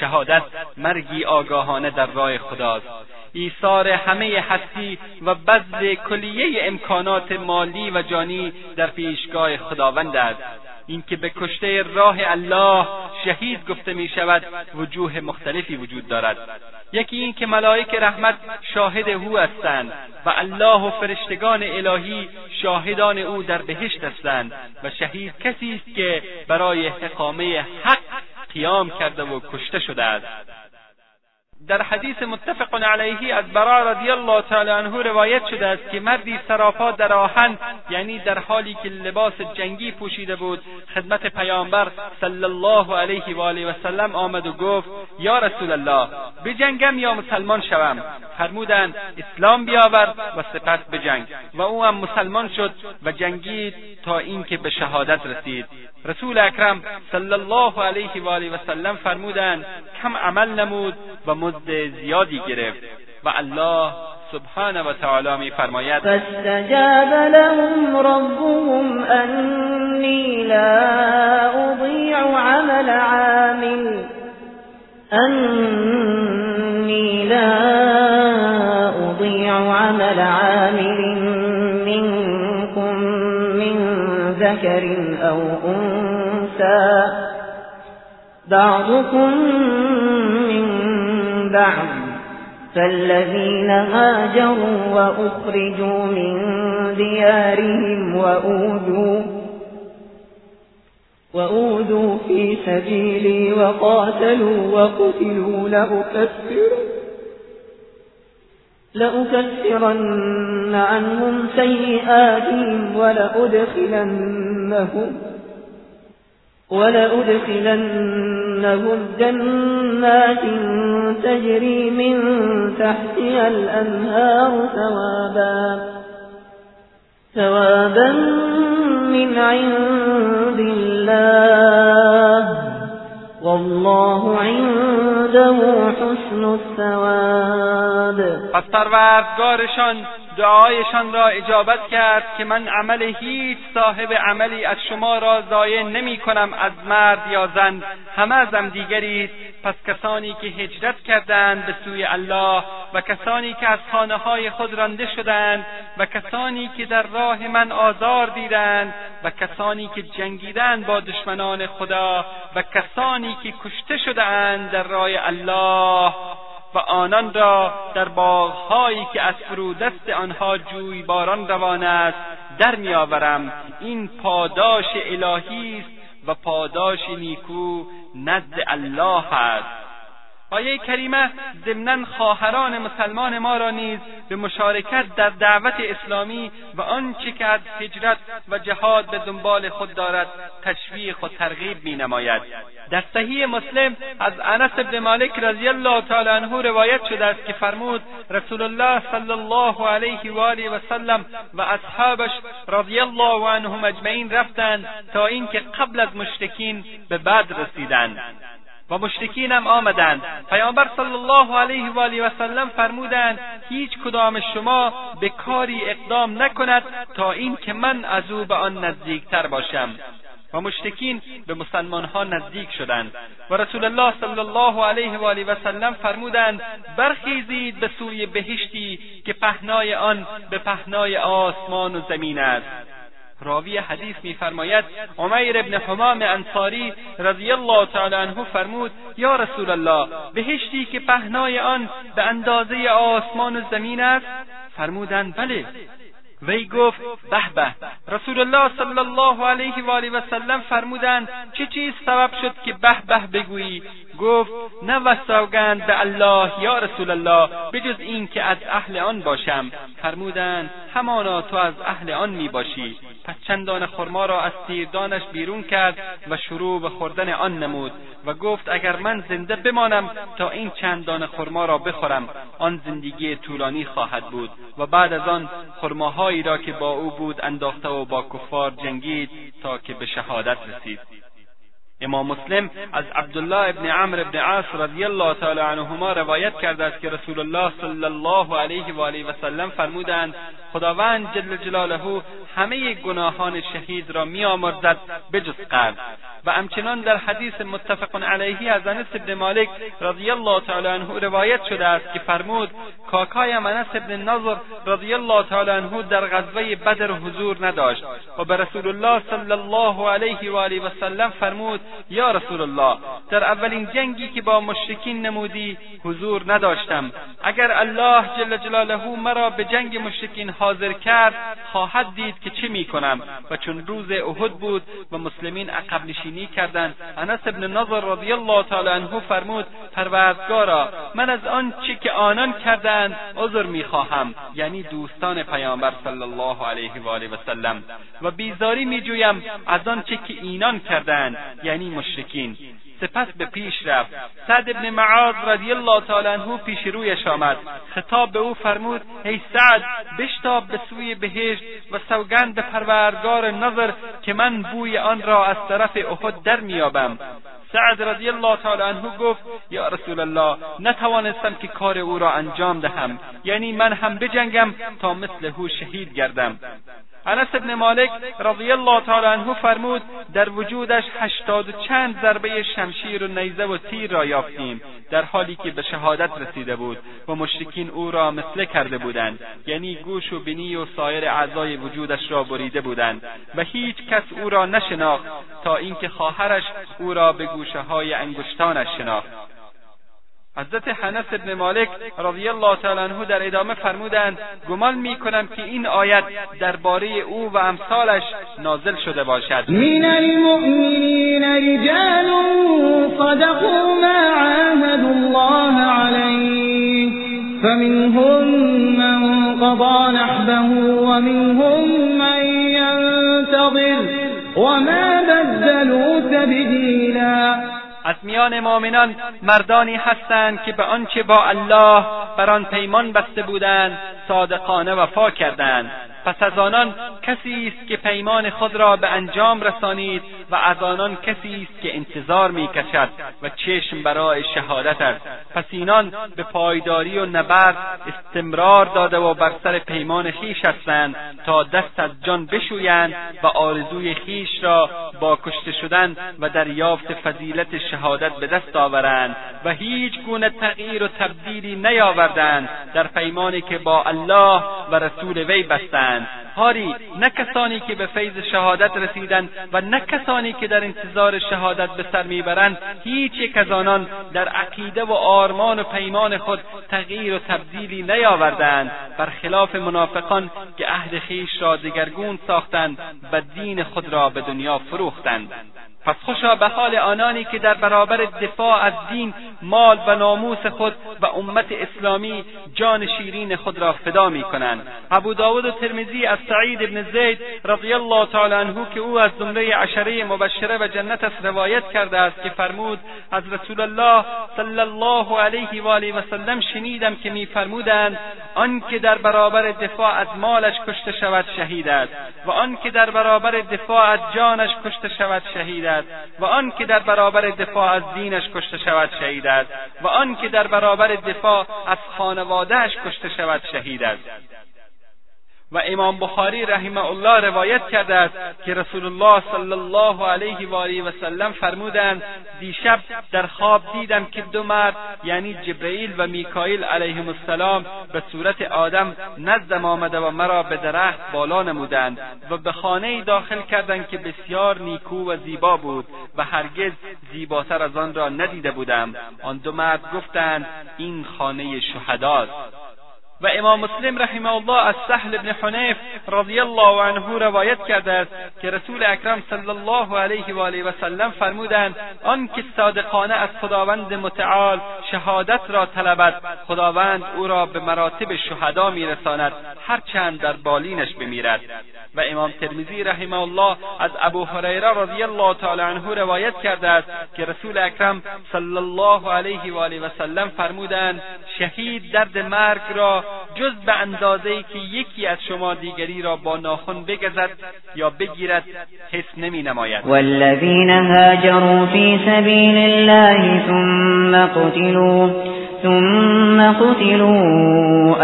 شهادت مرگی آگاهانه در راه خداست. ایثار همه هستی و بذل کلیه امکانات مالی و جانی در پیشگاه خداوند است. اینکه به کشته راه الله شهید گفته می شود وجوه مختلفی وجود دارد. یکی این که ملائک رحمت شاهد او هستند و الله و فرشتگان الهی شاهدان او در بهشت هستند و شهید کسی است که برای اقامه حق قیام کرده و کشته شده است. در حدیث متفق علیه از برا رضی الله تعالی عنه روایت شده است که مردی سراپا در آهن یعنی در حالی که لباس جنگی پوشیده بود خدمت پیامبر صلی الله علیه و آله و سلم آمد و گفت یا رسول الله بجنگم یا مسلمان شوم؟ فرمودند اسلام بیاور و سپس بجنگ و او هم مسلمان شد و جنگید تا اینکه به شهادت رسید. رسول اکرم صلی الله علیه و آله و سلم فرمودند کم عمل نمود و مزد زیادی گرفت. و الله سبحانه و تعالی می فرماید فاستجاب لهم ربهم انی لا اضیع عمل عامل. انی لا اضیع عمل عامل منكم من ذكر أو أنثى. بعضكم من بعض فالذين هاجروا وأخرجوا من ديارهم وأوذوا وأوذوا في سبيلي وقاتلوا وقتلوا لأكفر لأكفرن عنهم سيئاتهم ولأدخلنهم ولأدخلنهم جنات تجري من تحتها الأنهار ثوابا ثوابا من عند الله والله عنده حسن الثواب. پس پروردگارشان دعایشان را اجابت کرد که من عمل هیچ صاحب عملی از شما را ضایع نمی کنم از مرد یا زن. همه ازم دیگری پس کسانی که هجرت کردند به سوی الله و کسانی که از خانه های خود رانده شدند و کسانی که در راه من آزار دیدند و کسانی که جنگیدند با دشمنان خدا و کسانی که کشته شدهاند در راه الله و آنان را در باغهایی که از فرودست آنها جویباران روان است در میآورم. این پاداش الهی است و پاداش نیکو نزد الله است. آیه کریمه ضمنا خواهران مسلمان ما را نیز به مشارکت در دعوت اسلامی و آنچه که از هجرت و جهاد به دنبال خود دارد تشویق و ترغیب می نماید در صحیح مسلم از انس بن مالک رضی الله تعالی عنه روایت شده است که فرمود رسول الله صلی الله علیه و آله و سلم و اصحابش رضی الله عنهم اجمعین رفتند تا اینکه قبل از مشرکین به بدر رسیدند. و مشرکین هم آمدند. پیامبر صلی الله علیه و آله و سلم فرمودند هیچ کدام شما به کاری اقدام نکند تا اینکه من از او به آن نزدیکتر باشم. و مشرکین به مسلمانها نزدیک شدند. و رسول الله صلی الله علیه و آله و سلم فرمودند برخیزید به سوی بهشتی که پهنای آن به پهنای آسمان و زمین است. راوی حدیث میفرماید عمیر ابن حمام انصاری رضی الله تعالی عنه فرمود یا رسول الله بهشتی که پهنای آن به اندازه آسمان و زمین است؟ فرمودند بله. وی گفت به به. رسول الله صلی الله علیه و آله و سلم فرمودند چه چیز سبب شد که به به بگویی؟ گفت نه و سوگند به الله یا رسول الله بجز این که از اهل آن باشم. فرمودند همانا تو از اهل آن می باشی. پس چندان خرما را از تیردانش بیرون کرد و شروع به خوردن آن نمود و گفت اگر من زنده بمانم تا این چندان خرما را بخورم آن زندگی طولانی خواهد بود. و بعد از آن خرماهایی را که با او بود انداخته و با کفار جنگید تا که به شهادت رسید. امام مسلم از عبدالله ابن عمرو ابن عاص رضی الله تعالی عنهما روایت کرده است که رسول الله صلی الله علیه و آله و سلم فرمودند خداوند جل جلاله همه گناهان شهید را میآمرزد بجز قلب. و همچنان در حدیث متفق علیه از انس ابن مالک رضی الله تعالی عنه روایت شده است که فرمود کاکایم انس ابن نظر رضی الله تعالی عنه در غزوه بدر حضور نداشت. و به رسول الله صلی الله علیه و آله و سلم فرمود یا رسول الله در اولین جنگی که با مشرکین نمودی حضور نداشتم. اگر الله جل جلاله مرا به جنگ مشرکین حاضر کرد خواهد دید که چه می‌کنم. و چون روز احد بود و مسلمین عقب نشینی کردند انس ابن نظر رضی الله تعالی عنه فرمود پروردگارا من از آنچه که آنان کردند عذر می‌خواهم. یعنی دوستان پیامبر صلی الله علیه و آله و سلم. و بیزاری میجویم از آنچه که اینان کردند. یعنی مشرکین. سپس به پیش رفت. سعد ابن معاذ رضی الله تعالی عنه پیش رویش آمد. خطاب به او فرمود ای سعد بشتاب به سوی بهشت و سوگند به پروردگار نظر که من بوی آن را از طرف احد در مییابم. سعد رضی الله تعالی عنه گفت یا رسول الله نتوانستم که کار او را انجام دهم. یعنی من هم بجنگم تا مثل او شهید گردم. انس ابن مالک رضی الله تعالی عنه فرمود در وجودش هشتاد و چند ضربه شمشیر و نیزه و تیر را یافتیم در حالی که به شهادت رسیده بود و مشرکین او را مثله کرده بودند یعنی گوش و بینی و سایر اعضای وجودش را بریده بودند و هیچ کس او را نشناخت تا اینکه خواهرش او را به گوشه های انگشتانش شناخت. حضرت حنس ابن مالک رضی الله تعالی عنه در ادامه فرمودند گمان می‌کنم که این آیت درباره او و امثالش نازل شده باشد. من المؤمنین رجال صدقوا ما عاهدوا الله علیه فمنهم من قضى نحبه ومنهم من ينتظر وما بدلوا تبدیلا از میان مؤمنان مردانی هستند که به آنچه با الله بر آن پیمان بسته بودند صادقانه وفا کردند. پس از آنان کسی است که پیمان خود را به انجام رسانید و از آنان کسی است که انتظار می‌کشد و چشم برای شهادت است. پس اینان به پایداری و نبرد استمرار داده و بر سر پیمان خیش هستند تا دست از جان بشویند و آرزوی خیش را با کشته شدن و دریافت فضیلت شهادت به دست آورند و هیچ گونه تغییر و تبدیلی نیاوردند در پیمانی که با الله و رسول وی بستند. هاری نه کسانی که به فیض شهادت رسیدند و نه کسانی که در انتظار شهادت به سر می‌برند. هیچ یک از آنان در عقیده و آرمان و پیمان خود تغییر و تبدیلی نیاوردند. برخلاف منافقان که عهد خویش را دگرگون ساختند و دین خود را به دنیا فروختند. پس خوشا به حال آنانی که در برابر دفاع از دین مال و ناموس خود و امت اسلامی جان شیرین خود را فدا می کنند ابو داود و ترمیزی از سعید ابن زید رضی الله تعالی عنه که او از زمره عشره مبشره و جنت است روایت کرده است که فرمود از رسول الله صلی الله علیه و آله و سلم شنیدم که میفرمودند آنکه در برابر دفاع از مالش کشته شود شهید است و آنکه در برابر دفاع از جانش کشته شود شهید است و آن که در برابر دفاع از دینش کشته شود شهید است و آن که در برابر دفاع از خانوادهش کشته شود شهید است. و امام بخاری رحمه الله روایت کرده است که رسول الله صلی الله علیه و آله و سلم فرمودند دیشب در خواب دیدم که دو مرد یعنی جبرئیل و میکائیل علیهم السلام به صورت آدم نزدم آمده و مرا به درخت بالا نمودند و به خانه داخل کردند که بسیار نیکو و زیبا بود و هرگز زیباتر از آن را ندیده بودم. آن دو مرد گفتند این خانه شهداست. و امام مسلم رحمه الله از سهل بن حنیف رضی الله عنه روایت کرده است که رسول اکرم صلی الله علیه و آله و سلم فرمودند آنکه صادقانه از خداوند متعال شهادت را طلبد خداوند او را به مراتب شهدا میرساند هرچند در بالینش بمیرد. و امام ترمیزی رحمه الله از ابو هریره رضی الله تعالی عنه روایت کرده است که رسول اکرم صلی الله علیه و آله و سلم فرمودند شهید درد مرگ را جز به اندازه ای که یکی از شما دیگری را با ناخن بگزد یا بگیرد حس نمی نماید والذین هاجروا فی سبیل الله ثم قتلوا ثم قتلوا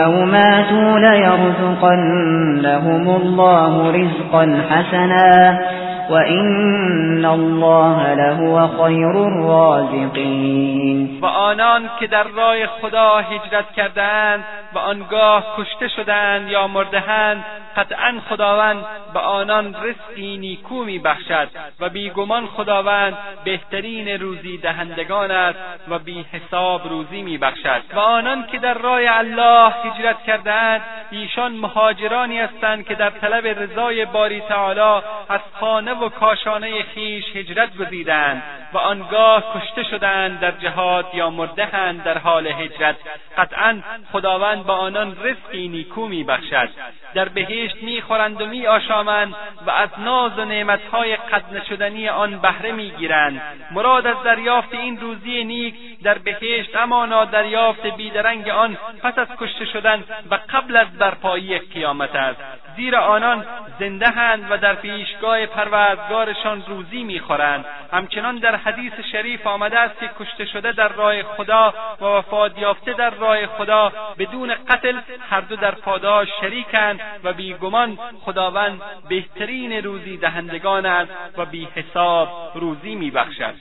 أو ماتوا ليرزقنهم الله رزقا حسنا. وإن الله لهو خیر الرازقین و آنان که در راه خدا هجرت کردند و آنگاه کشته شدند یا مردهاند قطعا خداوند به آنان رزقی نیکو میبخشد و بیگمان خداوند بهترین روزی دهندگان است و بی حساب روزی میبخشد. و آنان که در راه الله هجرت کردند ایشان مهاجرانی هستند که در طلب رضای باری تعالی از خانه و کاشانه خیش هجرت گزیدند و آنگاه کشته شدند در جهاد یا مردهاند در حال هجرت. قطعا خداوند به آنان رزقی نیکو میبخشد. در بهشت می‌خورند و میآشامند و از ناز و نعمتهای قد نشدنی آن بهره می‌گیرند. مراد از دریافت این روزی نیک در بهشت همانا دریافت بیدرنگ آن پس از کشته شدن و قبل از برپایی قیامت است. زیرا آنان زنده هند و در پیشگاه پروردگارشان روزی می‌خورند. همچنان در حدیث شریف آمده است که کشته شده در راه خدا و وفات یافته در راه خدا بدون قتل هر دو در پاداش شریکند و بیگمان خداوند بهترین روزی دهندگان است و بی حساب روزی میبخشد.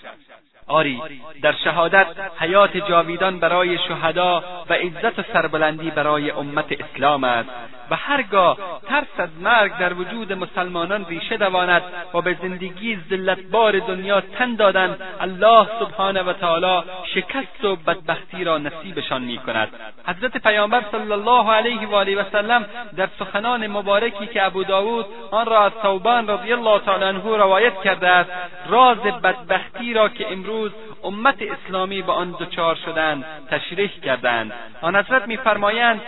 آری در شهادت حیات جاویدان برای شهدا و عزت و سربلندی برای امت اسلام است. و هرگاه ترس از مرگ در وجود مسلمانان ریشه دواند و به زندگی ذلتبار دنیا تن دادند الله سبحانه و تعالی شکست و بدبختی را نصیبشان می‌کند. حضرت پیامبر صلی الله علیه و آله و سلم در سخنان مبارکی که ابو داود آن را از ثوبان رضی الله تعالی عنه روایت کرده است راز بدبختی را که امروز امت اسلامی به آن دچار شدند تشریح کردند. آن حضرت میفرمایند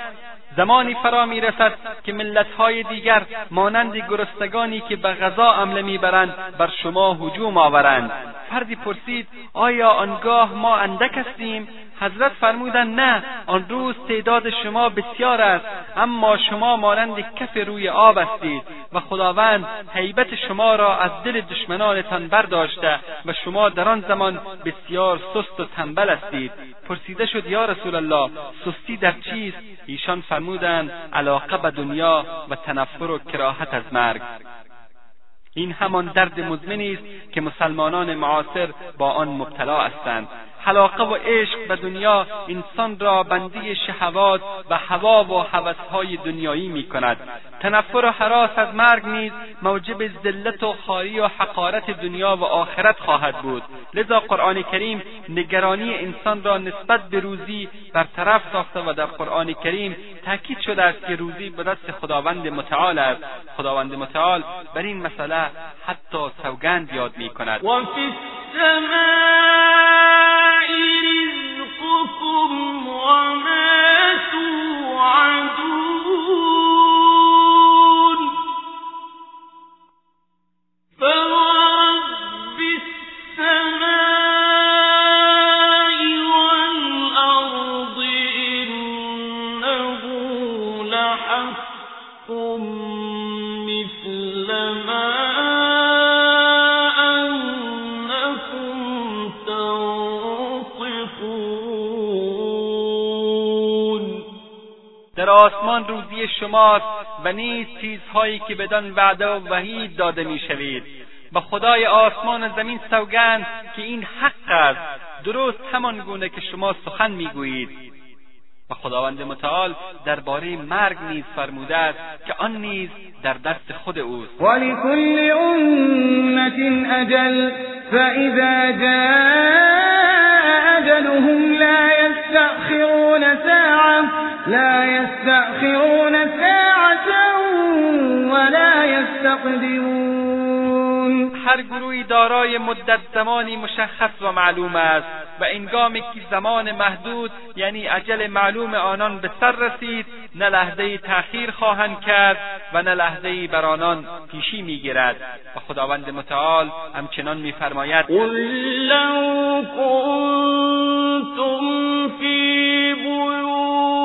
زمانی فرا می‌رسد که ملتهای دیگر مانند گرستگانی که به غذا عمله می‌برند بر شما هجوم آورند. فردی پرسید آیا آنگاه ما اندک هستیم؟ حضرت فرمودند نه آن روز تعداد شما بسیار است اما شما مانند کف روی آب هستید و خداوند حیبت شما را از دل دشمنانتان برداشته و شما در آن زمان بسیار سست و تنبل هستید. پرسیده شد یا رسول الله سستی در چیست؟ ایشان فرمودند علاقه به دنیا و تنفر و کراهت از مرگ. این همان درد مزمنی است که مسلمانان معاصر با آن مبتلا هستند. حلاقه و عشق به دنیا انسان را بندی شهوات و هوا و هوسهای دنیایی می کند تنفر و حراس از مرگ نیز موجب ذلت و خاری و حقارت دنیا و آخرت خواهد بود. لذا قرآن کریم نگرانی انسان را نسبت به روزی برطرف ساخته و در قرآن کریم تاکید شده است که روزی به دست خداوند متعال است. خداوند متعال بر این مسئله حتی سوگند یاد می کند رزقكم وما شماست و نیز چیزهایی که بدان وعده و وحید داده می‌شوید. و خدای آسمان و زمین سوگند که این حق است درست همان گونه که شما سخن می‌گویید. و خداوند متعال درباره مرگ نیز فرموده است که آن نیز در دست خود اوست. ولکل امت اجل فاذا جاء اجلهم لا يستأخرون ساعه لا يستأخرون ساعة ولا يستقدمون. هر گروهی دارای مدت زمانی مشخص و معلوم است و انگامی که زمان محدود یعنی عجل معلوم آنان به سر رسید نه لحظه تأخیر خواهند کرد و نه لحظه بر آنان پیشی می‌گیرد. و خداوند متعال همچنان میفرماید قل لو کنتم فی بيوتكم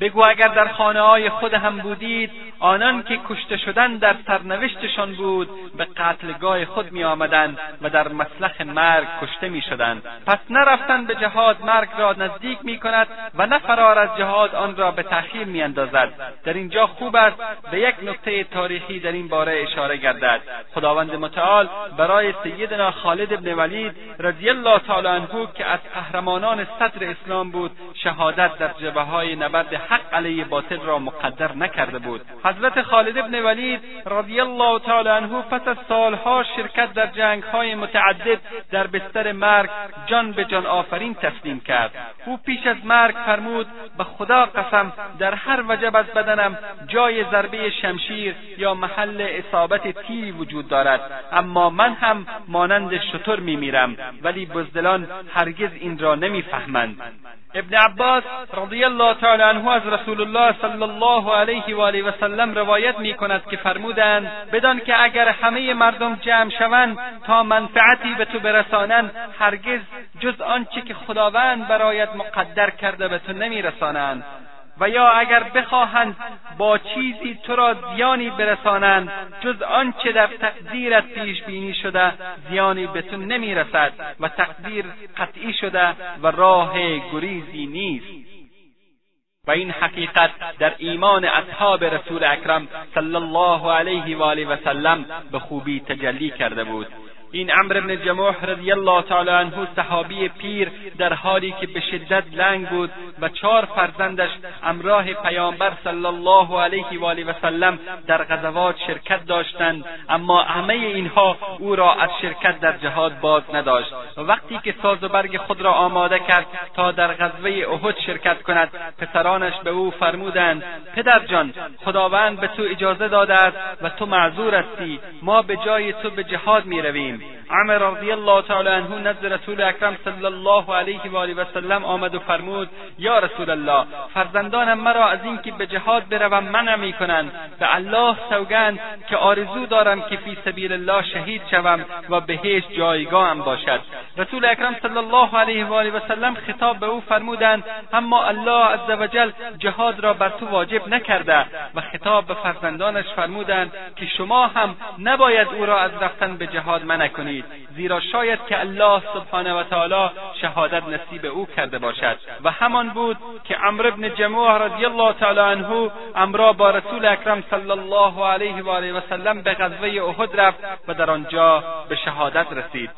بگو اگر در خانه های خود هم بودید آنان که کشته شدن در سرنوشتشان بود به قتلگاه خود می آمدند و در مسلخ مرگ کشته می شدند پس نرفتن به جهاد مرگ را نزدیک می کند و نه فرار از جهاد آن را به تأخیر می اندازد در اینجا خوب است به یک نکته تاریخی در این باره اشاره گردد. خداوند متعال برای سیدنا خالد ابن ولید رضی الله تعالی عنه که از قهرمانان صدر اسلام بود شهادت در جبهه های نبرد حق علیه باطل را مقدر نکرده بود. حضرت خالد ابن ولید رضی الله تعالی عنه پس از سالها شرکت در جنگهای متعدد در بستر مرگ جان به جان آفرین تسلیم کرد. او پیش از مرگ فرمود به خدا قسم در هر وجب از بدنم جای ضربه شمشیر یا محل اصابت تیری وجود دارد. اما من هم مانند شتر میمیرم ولی بزدلان هرگز این را نمی‌فهمند. ابن عباس رضی الله تعالی عنه از رسول الله صلی الله علیه و آله و سلم روایت می کند که فرمودند بدان که اگر همه مردم جمع شوند تا منفعتی به تو برسانند هرگز جز آنچه که خداوند برایت مقدر کرده به تو نمیرسانند و یا اگر بخواهند با چیزی تو را زیانی برسانند جز آنچه در تقدیرت پیش بینی شده زیانی به تو نمی‌رسد و تقدیر قطعی شده و راه گریزی نیست و این حقیقت در ایمان اصحاب رسول اکرم صلی الله علیه و آله و سلم به خوبی تجلی کرده بود. این امر ابن جموح رضی الله تعالی عنه صحابی پیر در حالی که به شدت لنگ بود و چهار فرزندش امراه پیامبر صلی الله علیه و آله و سلم در غزوات شرکت داشتند اما همه اینها او را از شرکت در جهاد باز نداشت. وقتی که ساز و برگ خود را آماده کرد تا در غزوه احد شرکت کند پسرانش به او فرمودند پدرجان خداوند به تو اجازه داده است و تو معذور هستی ما به جای تو به جهاد می‌رویم عمر رضی الله تعالی عنه نزد رسول اکرم صلی الله علیه و آله و سلم آمد و فرمود یا رسول الله فرزندانم مرا از اینکه به جهاد بروم منع می‌کنند به الله سوگند که آرزو دارم که فی سبیل الله شهید شوم و بهشت جایگاهم باشد. رسول اکرم صلی الله علیه و آله و سلم خطاب به او فرمودند اما الله عز وجل جهاد را بر تو واجب نکرده. و خطاب به فرزندانش فرمودند که شما هم نباید او را از رفتن به جهاد منع نکنید زیرا شاید که الله سبحانه و تعالی شهادت نصیب او کرده باشد. و همان بود که عمر ابن جموع رضی الله تعالی عنه امرا با رسول اکرم صلی الله علیه و آله و سلم به غزوه احد رفت و در آنجا به شهادت رسید.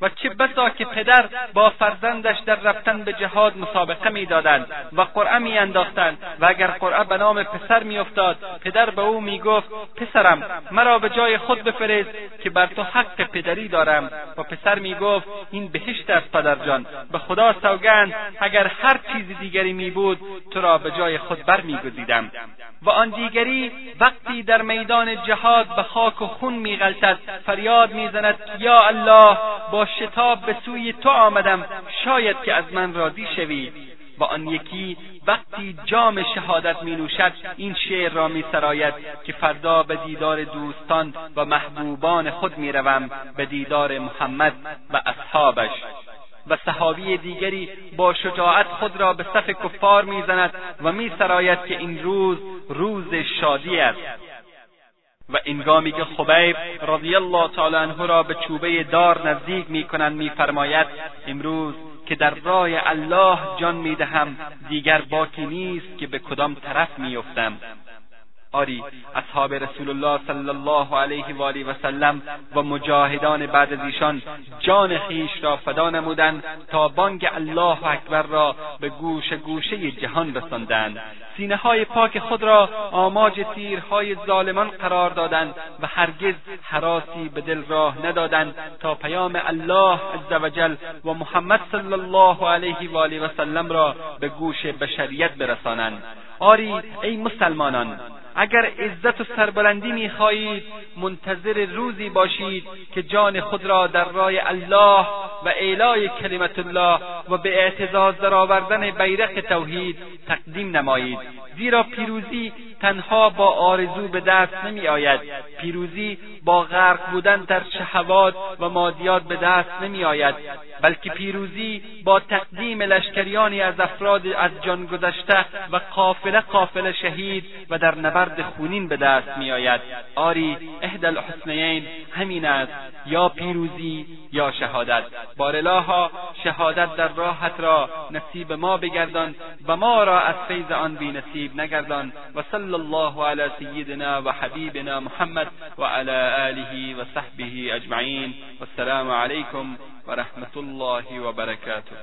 و چه بسا که پدر با فرزندش در رفتن به جهاد مسابقه می‌دادند و قرعه میانداختند و اگر قرعه به نام پسر میافتاد پدر به او می‌گفت پسرم مرا به جای خود بفرست که بر تو حق پدری دارم. و پسر می‌گفت این بهشت است پدرجان به خدا سوگند اگر هر چیز دیگری میبود تو را به جای خود برمیگزیدم. و آن دیگری وقتی در میدان جهاد به خاک و خون میغلطد فریاد می‌زند یا الله با شتاب به سوی تو آمدم. شاید که از من راضی شوی. و آن یکی وقتی جام شهادت می نوشد این شعر را می سراید که فردا به دیدار دوستان و محبوبان خود می روم به دیدار محمد و اصحابش. و صحابی دیگری با شجاعت خود را به صف کفار می‌زند و میسراید که این روز روز شادی است. و انگامی که خبیب رضی الله تعالی عنه را به چوبه دار نزدیک می‌کنند میفرماید امروز که در راه الله جان می‌دهم دیگر باکی نیست که به کدام طرف میافتم. آری اصحاب رسول الله صلی الله علیه و آله و سلم و مجاهدان بعد از ایشان جان خیش را فدا نمودند تا بانگ الله اکبر را به گوش گوشه جهان رساندند. سینه های پاک خود را آماج تیرهای ظالمان قرار دادند و هرگز حراسی به دل راه ندادند تا پیام الله عزوجل و محمد صلی الله علیه و آله و سلم را به گوش بشریت برسانند. آری ای مسلمانان اگر عزت و سربلندی می‌خواهید منتظر روزی باشید که جان خود را در راه الله و اعلای کلمت الله و به اعتزاز درآوردن بیرق توحید تقدیم نمایید. زیرا پیروزی تنها با آرزو به دست نمی آید پیروزی با غرق بودن در شهوات و مادیات به دست نمی آید بلکه پیروزی با تقدیم لشکریانی از افراد از جان گذشته و قافله قافله شهید و در نبرد خونین به دست می آید آری احد الحسنین همین است. یا پیروزی یا شهادت. بارلاها شهادت در راحت را نصیب ما بگردان و ما را از فیض آن بی نصیب نگردان. و وصلى الله على سيدنا وحبيبنا محمد وعلى آله وصحبه أجمعين. والسلام عليكم ورحمة الله وبركاته.